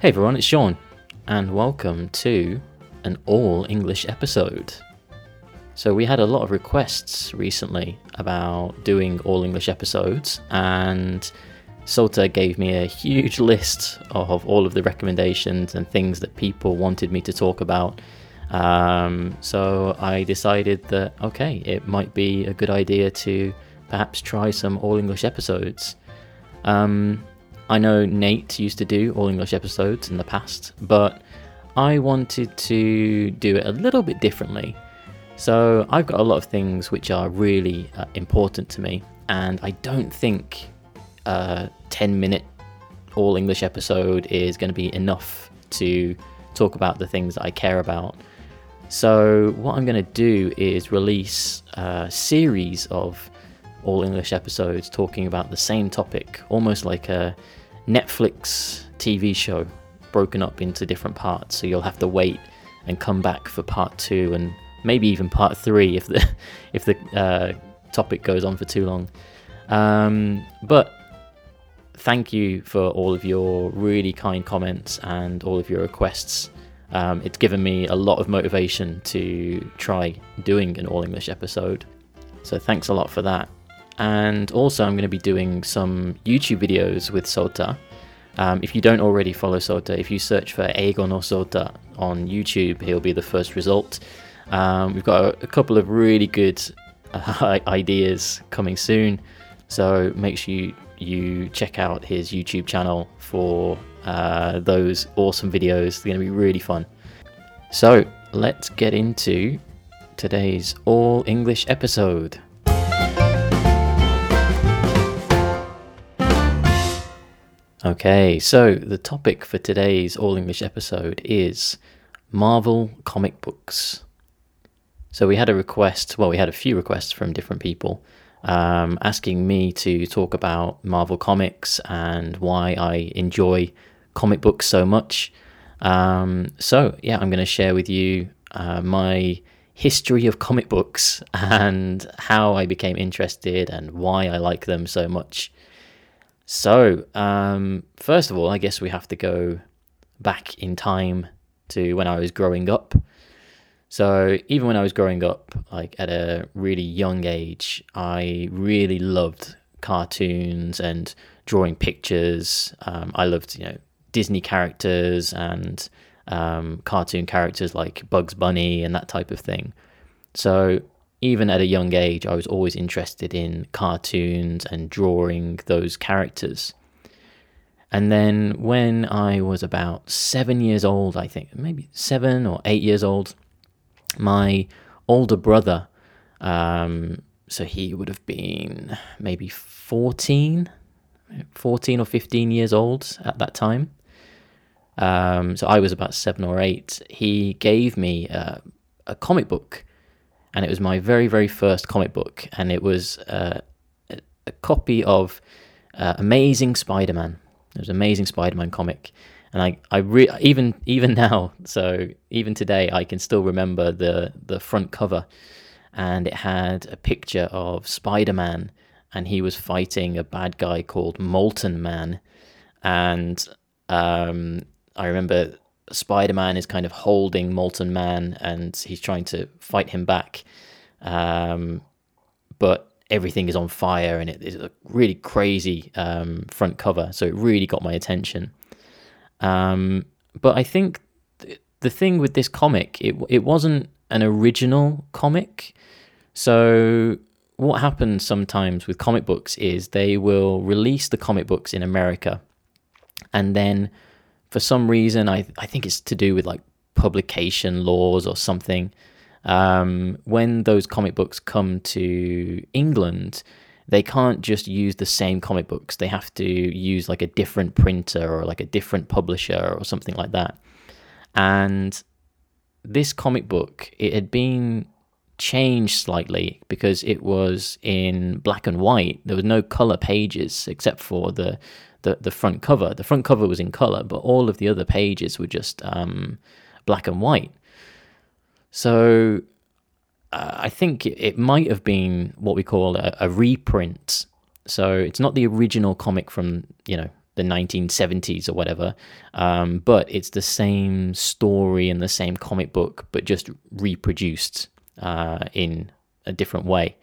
Hey everyone, it's Sean, and welcome to an all English episode. So, we had a lot of requests recently about doing all English episodes, and Sota gave me a huge list of all of the recommendations and things that people wanted me to talk about. Um, so, I decided that okay, it might be a good idea to perhaps try some all English episodes. Um, I know Nate used to do all English episodes in the past, but I wanted to do it a little bit differently. So I've got a lot of things which are really uh, important to me, and I don't think a 10 minute all English episode is going to be enough to talk about the things that I care about. So, what I'm going to do is release a series of all English episodes talking about the same topic, almost like a Netflix TV show broken up into different parts. So you'll have to wait and come back for part two and maybe even part three if the if the uh, topic goes on for too long. Um, but thank you for all of your really kind comments and all of your requests. Um, it's given me a lot of motivation to try doing an all English episode. So thanks a lot for that. And also, I'm going to be doing some YouTube videos with Sota. Um, if you don't already follow Sota, if you search for Eigo no Sota on YouTube, he'll be the first result. Um, we've got a, a, couple of really good uh, ideas coming soon, so make sure you, you check out his YouTube channel for uh, those awesome videos. They're going to be really fun. So let's get into today's all English episode. Okay, so the topic for today's All English episode is Marvel comic books. So we had a request, well, we had a few requests from different people um, asking me to talk about Marvel comics and why I enjoy comic books so much. Um, so, yeah, I'm going to share with you uh, my history of comic books and how I became interested and why I like them so much. So, um, first of all, I guess we have to go back in time to when I was growing up. So, even when I was growing up, like at a really young age, I really loved cartoons and drawing pictures. Um, I loved, you know, Disney characters and um, cartoon characters like Bugs Bunny and that type of thing. So, even at a young age, I was always interested in cartoons and drawing those characters. And then when I was about seven years old, I think, maybe seven or eight years old, my older brother, um, so he would have been maybe 14, 14 or 15 years old at that time. Um, so I was about seven or eight. He gave me a comic book and it was my very very first comic book, and it was uh, a copy of uh, Amazing Spider-Man. It was Amazing Spider-Man comic, and I I re- even even now, so even today, I can still remember the the front cover, and it had a picture of Spider-Man, and he was fighting a bad guy called Molten Man, and um, I remember Spider Man is kind of holding Molten Man and he's trying to fight him back. Um, but everything is on fire and it is a really crazy um, front cover. So it really got my attention. Um, but I think th- the thing with this comic, it, it wasn't an original comic. So what happens sometimes with comic books is they will release the comic books in America and then for some reason, I I think it's to do with like publication laws or something. Um, when those comic books come to England, they can't just use the same comic books. They have to use like a different printer or like a different publisher or something like that. And this comic book, it had been changed slightly because it was in black and white. There was no color pages except for the the, the front cover. The front cover was in color, but all of the other pages were just um, black and white. So uh, I think it, might have been what we call a, a, reprint. So it's not the original comic from you know the 1970s or whatever. Um, but it's the same story and the same comic book, but just reproduced uh, in a different way.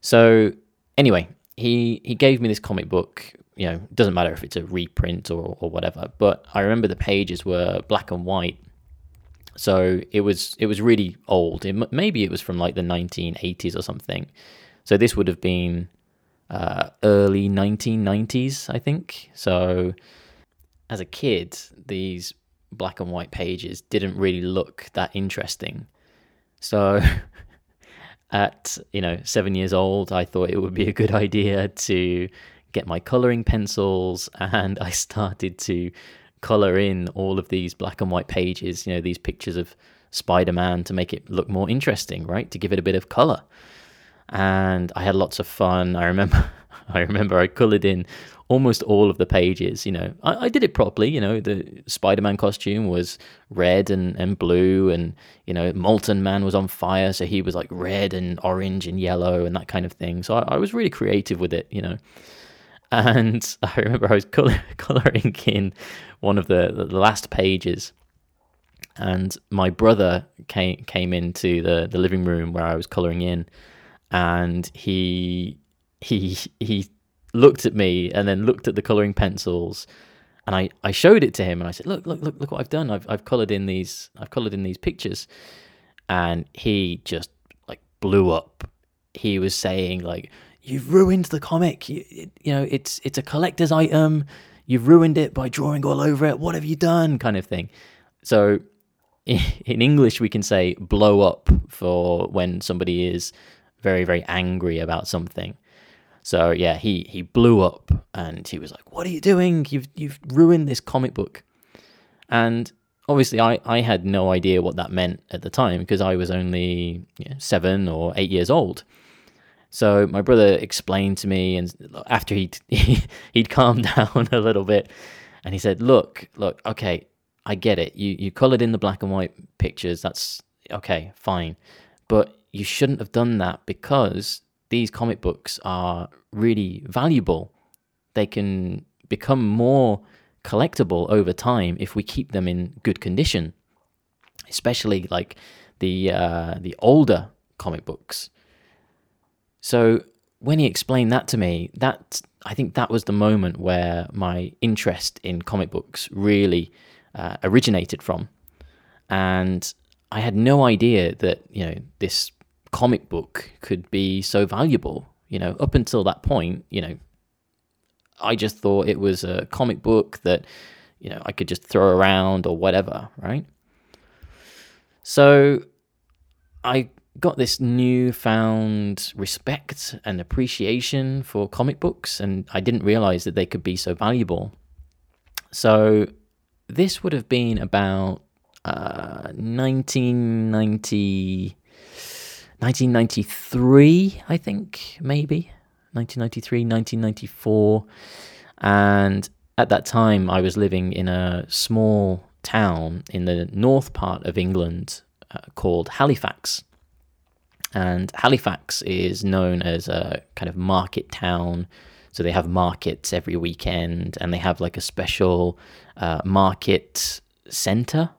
So anyway, he he gave me this comic book. You know, it doesn't matter if it's a reprint or or whatever. But I remember the pages were black and white. So it was it was really old. It, maybe it was from like the 1980s or something. So this would have been uh, early 1990s, I think. So as a kid, these black and white pages didn't really look that interesting. So at, you know, 7 years old, I thought it would be a good idea to get my coloring pencils and I started to color in all of these black and white pages, you know, these pictures of Spider-Man to make it look more interesting, right? To give it a bit of color and I had lots of fun. I remember, I remember I coloured in almost all of the pages. You know, I, I did it properly. You know, the Spider-Man costume was red and, and blue, and you know, Molten Man was on fire, so he was like red and orange and yellow and that kind of thing. So I, I was really creative with it. You know. And I remember I was color, coloring in one of the, the last pages, and my brother came came into the, the living room where I was coloring in, and he he he looked at me and then looked at the coloring pencils and I, I showed it to him and I said, look, look, look, look what I've done. I've, I've colored in these, I've colored in these pictures. And he just like blew up. He was saying like, you've ruined the comic. You, you know, it's, it's a collector's item. You've ruined it by drawing all over it. What have you done? Kind of thing. So in English, we can say blow up for when somebody is very, very angry about something. So yeah, he he blew up and he was like, "What are you doing? You've you've ruined this comic book." And obviously, I I had no idea what that meant at the time because I was only you know, seven or eight years old. So my brother explained to me, and after he'd he'd calmed down a little bit, and he said, "Look, look, okay, I get it. You you coloured in the black and white pictures. That's okay, fine, but you shouldn't have done that because these comic books are really valuable. They can become more collectible over time if we keep them in good condition, especially like the uh, the older comic books. So when he explained that to me, that I think that was the moment where my interest in comic books really uh, originated from, and I had no idea that you know this comic book could be so valuable. You know, up until that point, you know, I just thought it was a comic book that, you know, I could just throw around or whatever, right? So I got this newfound respect and appreciation for comic books, and I didn't realize that they could be so valuable. So this would have been about uh, 1990. 1993, I think, maybe 1993, 1994. And at that time, I was living in a small town in the north part of England uh, called Halifax. And Halifax is known as a kind of market town. So they have markets every weekend and they have like a special uh, market center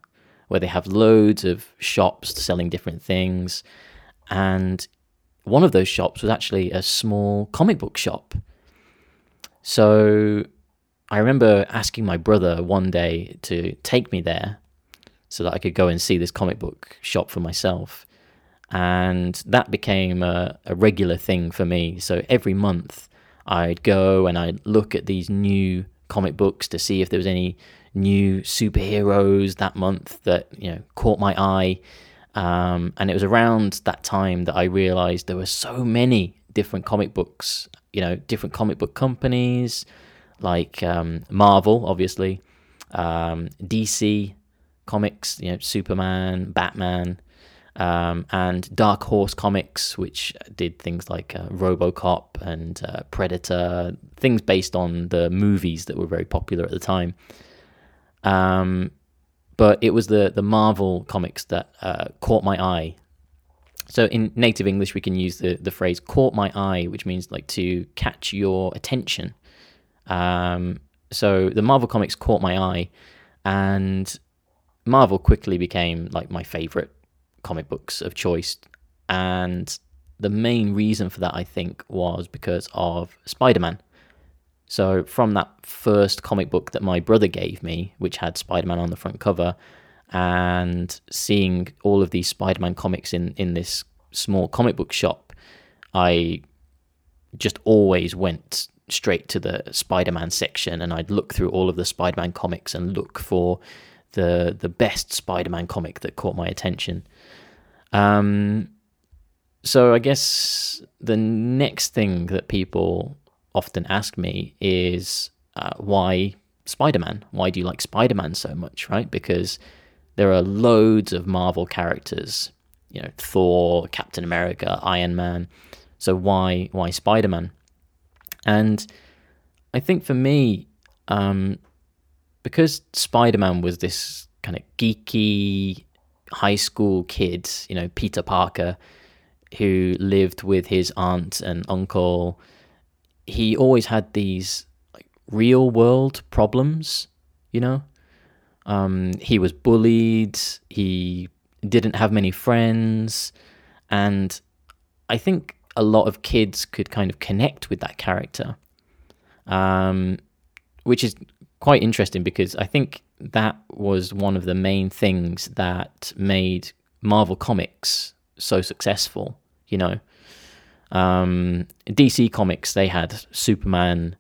where they have loads of shops selling different things. And one of those shops was actually a small comic book shop. So I remember asking my brother one day to take me there so that I could go and see this comic book shop for myself. And that became a, a regular thing for me. So every month I'd go and I'd look at these new comic books to see if there was any new superheroes that month that you know caught my eye um, and it was around that time that I realized there were so many different comic books, you know, different comic book companies like um, Marvel, obviously, um, DC Comics, you know, Superman, Batman, um, and Dark Horse Comics, which did things like uh, Robocop and uh, Predator, things based on the movies that were very popular at the time. Um, but it was the the Marvel comics that uh, caught my eye. So in native English, we can use the the phrase "caught my eye," which means like to catch your attention. Um, so the Marvel comics caught my eye, and Marvel quickly became like my favorite comic books of choice. And the main reason for that, I think, was because of Spider Man. So, from that first comic book that my brother gave me, which had Spider Man on the front cover, and seeing all of these Spider Man comics in, in this small comic book shop, I just always went straight to the Spider Man section and I'd look through all of the Spider Man comics and look for the the best Spider Man comic that caught my attention. Um, so I guess the next thing that people often ask me is uh, why Spider Man? Why do you like Spider Man so much, right? Because there are loads of Marvel characters, you know, Thor, Captain America, Iron Man. So why why Spider Man? And I think for me, um, because Spider Man was this kind of geeky high school kid, you know, Peter Parker, who lived with his aunt and uncle he always had these like real world problems, you know. Um, he was bullied. He didn't have many friends, and I think a lot of kids could kind of connect with that character, um, which is quite interesting because I think that was one of the main things that made Marvel Comics so successful. You know, um, DC Comics, they had Superman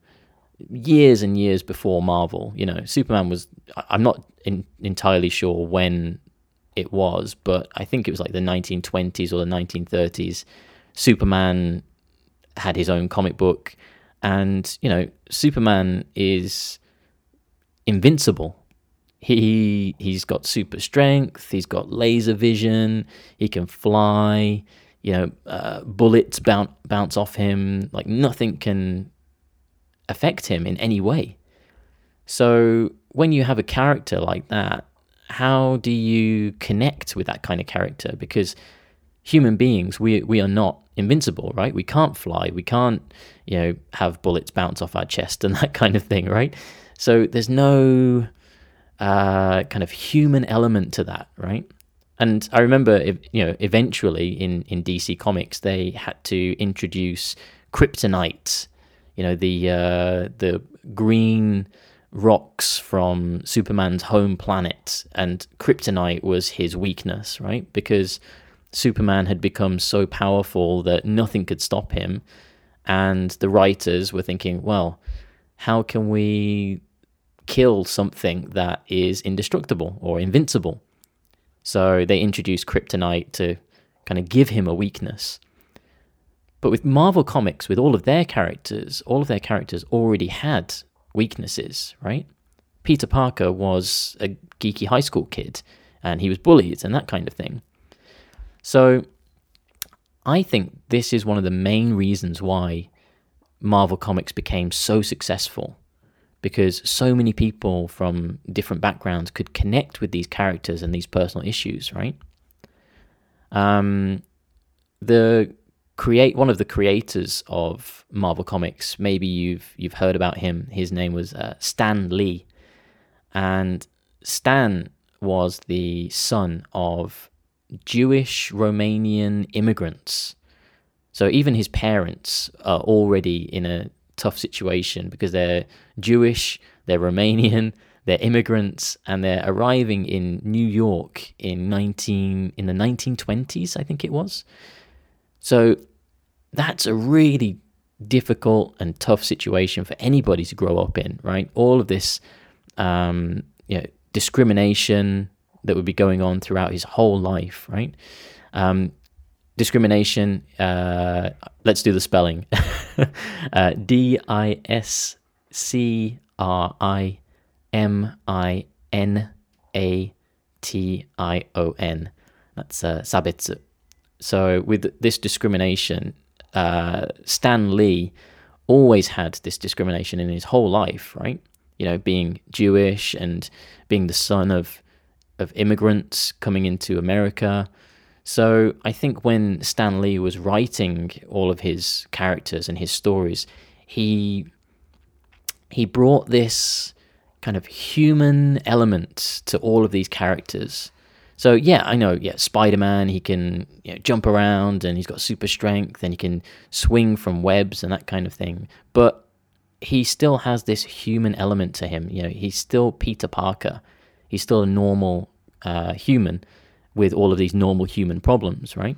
years and years before Marvel. You know, Superman was, I'm not in, entirely sure when it was, but I think it was like the 1920s or the 1930s. Superman had his own comic book, and, you know, Superman is invincible. He he's got super strength. He's got laser vision. He can fly you know, uh, bullets bounce bounce off him. Like nothing can affect him in any way. So when you have a character like that, how do you connect with that kind of character? Because human beings, we we are not invincible, right? We can't fly, we can't, you know, have bullets bounce off our chest and that kind of thing, right? So there's no uh, kind of human element to that, right? And I remember, you know, eventually in, in DC Comics, they had to introduce kryptonite, you know, the uh, the green rocks from Superman's home planet, and kryptonite was his weakness, right? Because Superman had become so powerful that nothing could stop him, and the writers were thinking, well, how can we kill something that is indestructible or invincible? So they introduced kryptonite to kind of give him a weakness. But with Marvel Comics, with all of their characters, all of their characters already had weaknesses, right? Peter Parker was a geeky high school kid and he was bullied and that kind of thing. So I think this is one of the main reasons why Marvel Comics became so successful because so many people from different backgrounds could connect with these characters and these personal issues, right? Um, the create one of the creators of Marvel Comics, maybe you've you've heard about him. His name was uh, Stan Lee, and Stan was the son of Jewish Romanian immigrants. So even his parents are already in a tough situation because they're Jewish, they're Romanian, they're immigrants, and they're arriving in New York in nineteen in the nineteen twenties, I think it was. So that's a really difficult and tough situation for anybody to grow up in, right? All of this, um, you know, discrimination that would be going on throughout his whole life, right? Um, discrimination. Uh, let's do the spelling. uh, D I S C R I M I N A T I O N. That's uh, sabetsu. So with this discrimination, uh, Stan Lee always had this discrimination in his whole life, right? You know, being Jewish and being the son of of immigrants coming into America, so I think when Stan Lee was writing all of his characters and his stories, he he brought this kind of human element to all of these characters. So yeah, I know. Yeah, Spider Man. He can you know, jump around and he's got super strength and he can swing from webs and that kind of thing. But he still has this human element to him. You know, he's still Peter Parker. He's still a normal uh, human with all of these normal human problems, right?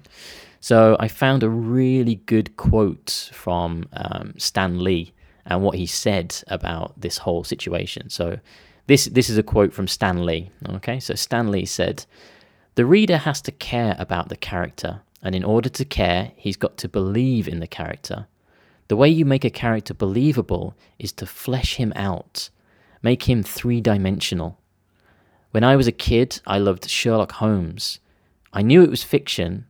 So I found a really good quote from um, Stan Lee and what he said about this whole situation. So this this is a quote from Stan Lee. Okay, so Stan Lee said, "The reader has to care about the character, and in order to care, he's got to believe in the character. The way you make a character believable is to flesh him out, make him three-dimensional. When I was a kid, I loved Sherlock Holmes. I knew it was fiction,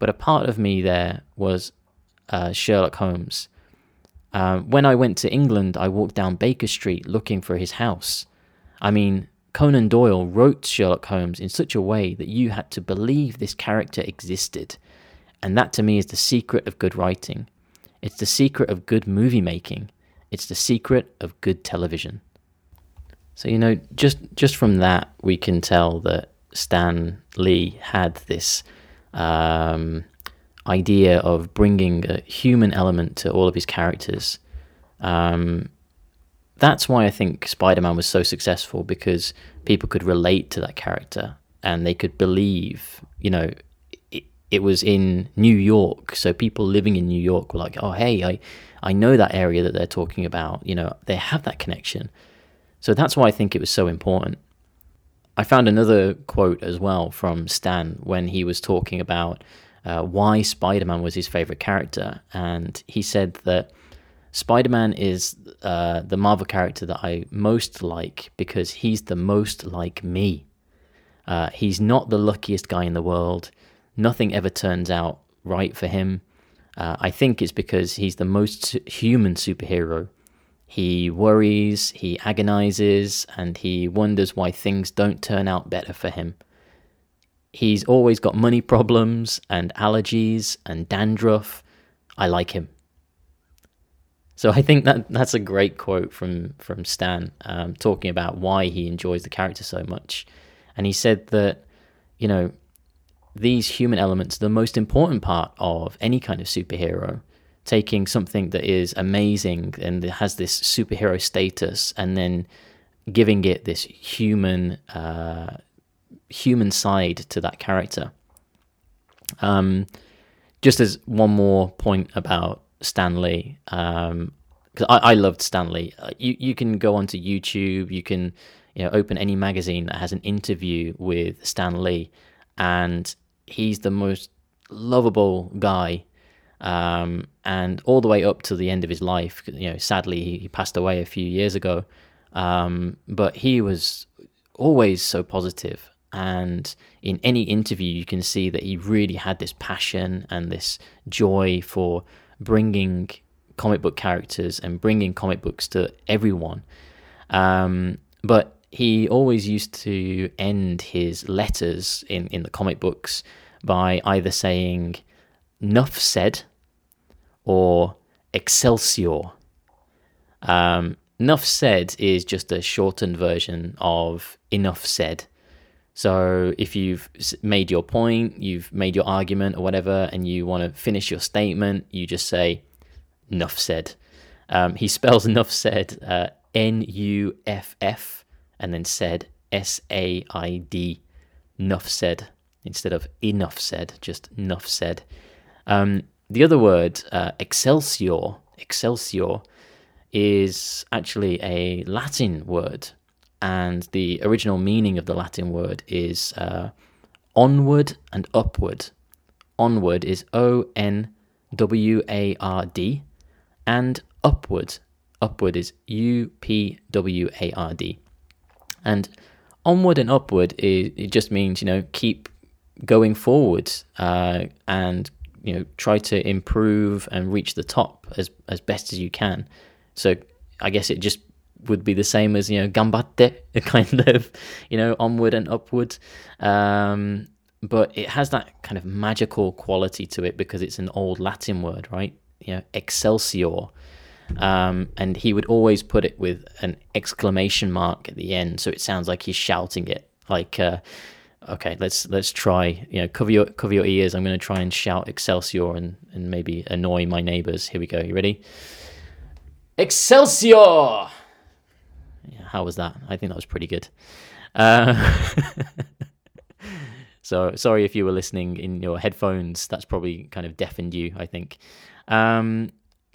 but a part of me there was uh, Sherlock Holmes." Uh, when I went to England, I walked down Baker Street looking for his house. I mean, Conan Doyle wrote Sherlock Holmes in such a way that you had to believe this character existed. And that to me is the secret of good writing. It's the secret of good movie making. It's the secret of good television. So you know, just just from that, we can tell that Stan Lee had this um, idea of bringing a human element to all of his characters. Um, that's why I think Spider Man was so successful because people could relate to that character and they could believe, you know, it, it was in New York. So people living in New York were like, oh, hey, I, I know that area that they're talking about. You know, they have that connection. So that's why I think it was so important. I found another quote as well from Stan when he was talking about uh, why Spider Man was his favorite character. And he said that Spider Man is uh, the Marvel character that I most like because he's the most like me. Uh, he's not the luckiest guy in the world. Nothing ever turns out right for him. Uh, I think it's because he's the most human superhero. He worries, he agonizes, and he wonders why things don't turn out better for him. He's always got money problems and allergies and dandruff. I like him. So I think that that's a great quote from from Stan, um, talking about why he enjoys the character so much, and he said that you know these human elements are the most important part of any kind of superhero. Taking something that is amazing and has this superhero status, and then giving it this human uh, human side to that character. Um, just as one more point about Stan Lee, because um, I, I loved Stan Lee. Uh, you you can go onto YouTube, you can you know open any magazine that has an interview with Stan Lee, and he's the most lovable guy. Um, and all the way up to the end of his life, you know, sadly he, passed away a few years ago. Um, but he was always so positive and in any interview you can see that he really had this passion and this joy for bringing comic book characters and bringing comic books to everyone um, but he always used to end his letters in, in the comic books by either saying "nuff said" or "excelsior." Um, "Nuff said" is just a shortened version of "enough said." So if you've made your point, you've made your argument or whatever, and you want to finish your statement, you just say, "Nuff said." Um, he spells "nuff said" uh, N U F F and then said S A I D. Nuff said instead of enough said, just nuff said. Um, the other word, uh, excelsior, excelsior, is actually a Latin word and the original meaning of the Latin word is uh, onward and upward. Onward is O N W A R D, and upward, upward is U P W A R D. And onward and upward is, it just means you know keep going forward uh, and you know try to improve and reach the top as as best as you can. So I guess it just would be the same as you know gambatte, kind of you know onward and upward. Um, but it has that kind of magical quality to it because it's an old Latin word, right? You know, excelsior. Um, and he would always put it with an exclamation mark at the end, so it sounds like he's shouting it. Like, uh, okay, let's let's try. You know, cover your cover your ears. I'm going to try and shout Excelsior and and maybe annoy my neighbors. Here we go. You ready? Excelsior! How was that? I think that was pretty good. Uh, so sorry if you were listening in your headphones. That's probably kind of deafened you. I think. Um,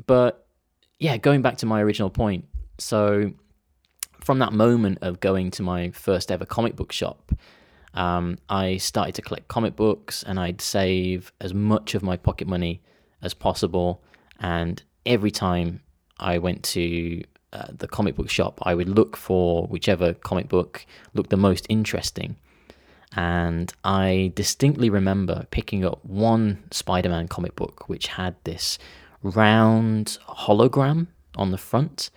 but yeah, going back to my original point. So from that moment of going to my first ever comic book shop, um, I started to collect comic books and I'd save as much of my pocket money as possible. And every time I went to uh, the comic book shop, I would look for whichever comic book looked the most interesting. And I distinctly remember picking up one Spider Man comic book which had this round hologram on the front.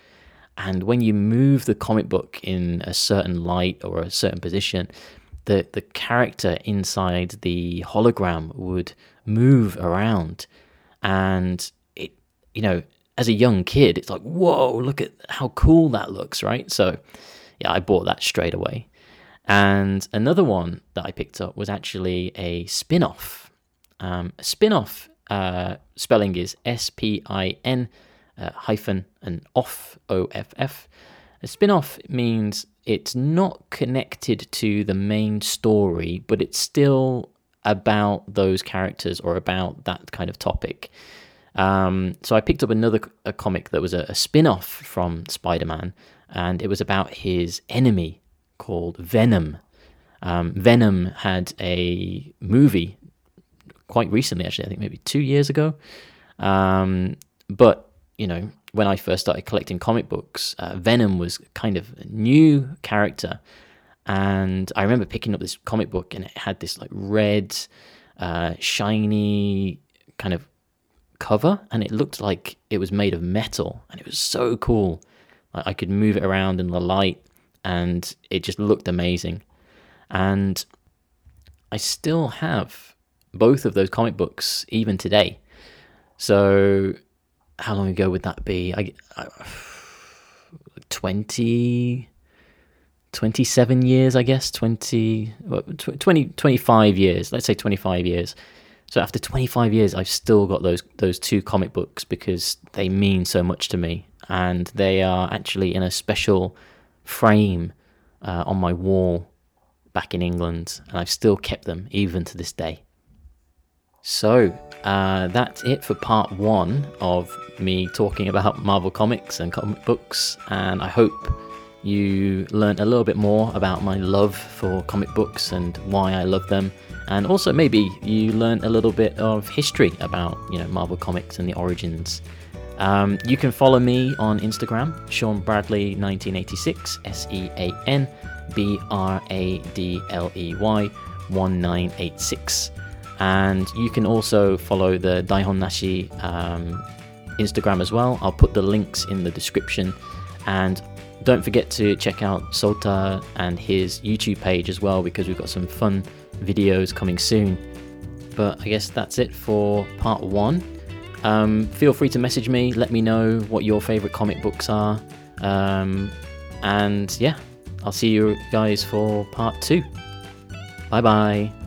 And when you move the comic book in a certain light or a certain position, the, the character inside the hologram would move around. And it, you know, as a young kid, it's like, whoa, look at how cool that looks, right? So, yeah, I bought that straight away. And another one that I picked up was actually a spin off. Um, spin off uh, spelling is S P I N uh, hyphen and off, O F F. A spin off means it's not connected to the main story, but it's still about those characters or about that kind of topic. Um, so I picked up another a comic that was a, a spin off from Spider Man, and it was about his enemy called Venom. Um, Venom had a movie quite recently, actually, I think maybe two years ago. Um, but, you know, when I first started collecting comic books, uh, Venom was kind of a new character. And I remember picking up this comic book and it had this like red, uh, shiny kind of cover and it looked like it was made of metal and it was so cool. I could move it around in the light and it just looked amazing. And I still have both of those comic books even today. So how long ago would that be? I, I 20 27 years, I guess, 20, 20, 25 years, let's say 25 years. So after 25 years, I've still got those those two comic books because they mean so much to me, and they are actually in a special frame uh, on my wall back in England, and I've still kept them even to this day. So uh, that's it for part one of me talking about Marvel Comics and comic books, and I hope you learned a little bit more about my love for comic books and why I love them and also maybe you learned a little bit of history about you know Marvel Comics and the origins. Um, you can follow me on Instagram, Sean Bradley 1986, S E A N B R A D L E Y 1986. And you can also follow the Daihon Nashi um, Instagram as well. I'll put the links in the description. And don't forget to check out Sota and his YouTube page as well because we've got some fun videos coming soon. But I guess that's it for part one. Um, feel free to message me, let me know what your favorite comic books are. Um, and yeah, I'll see you guys for part two. Bye bye.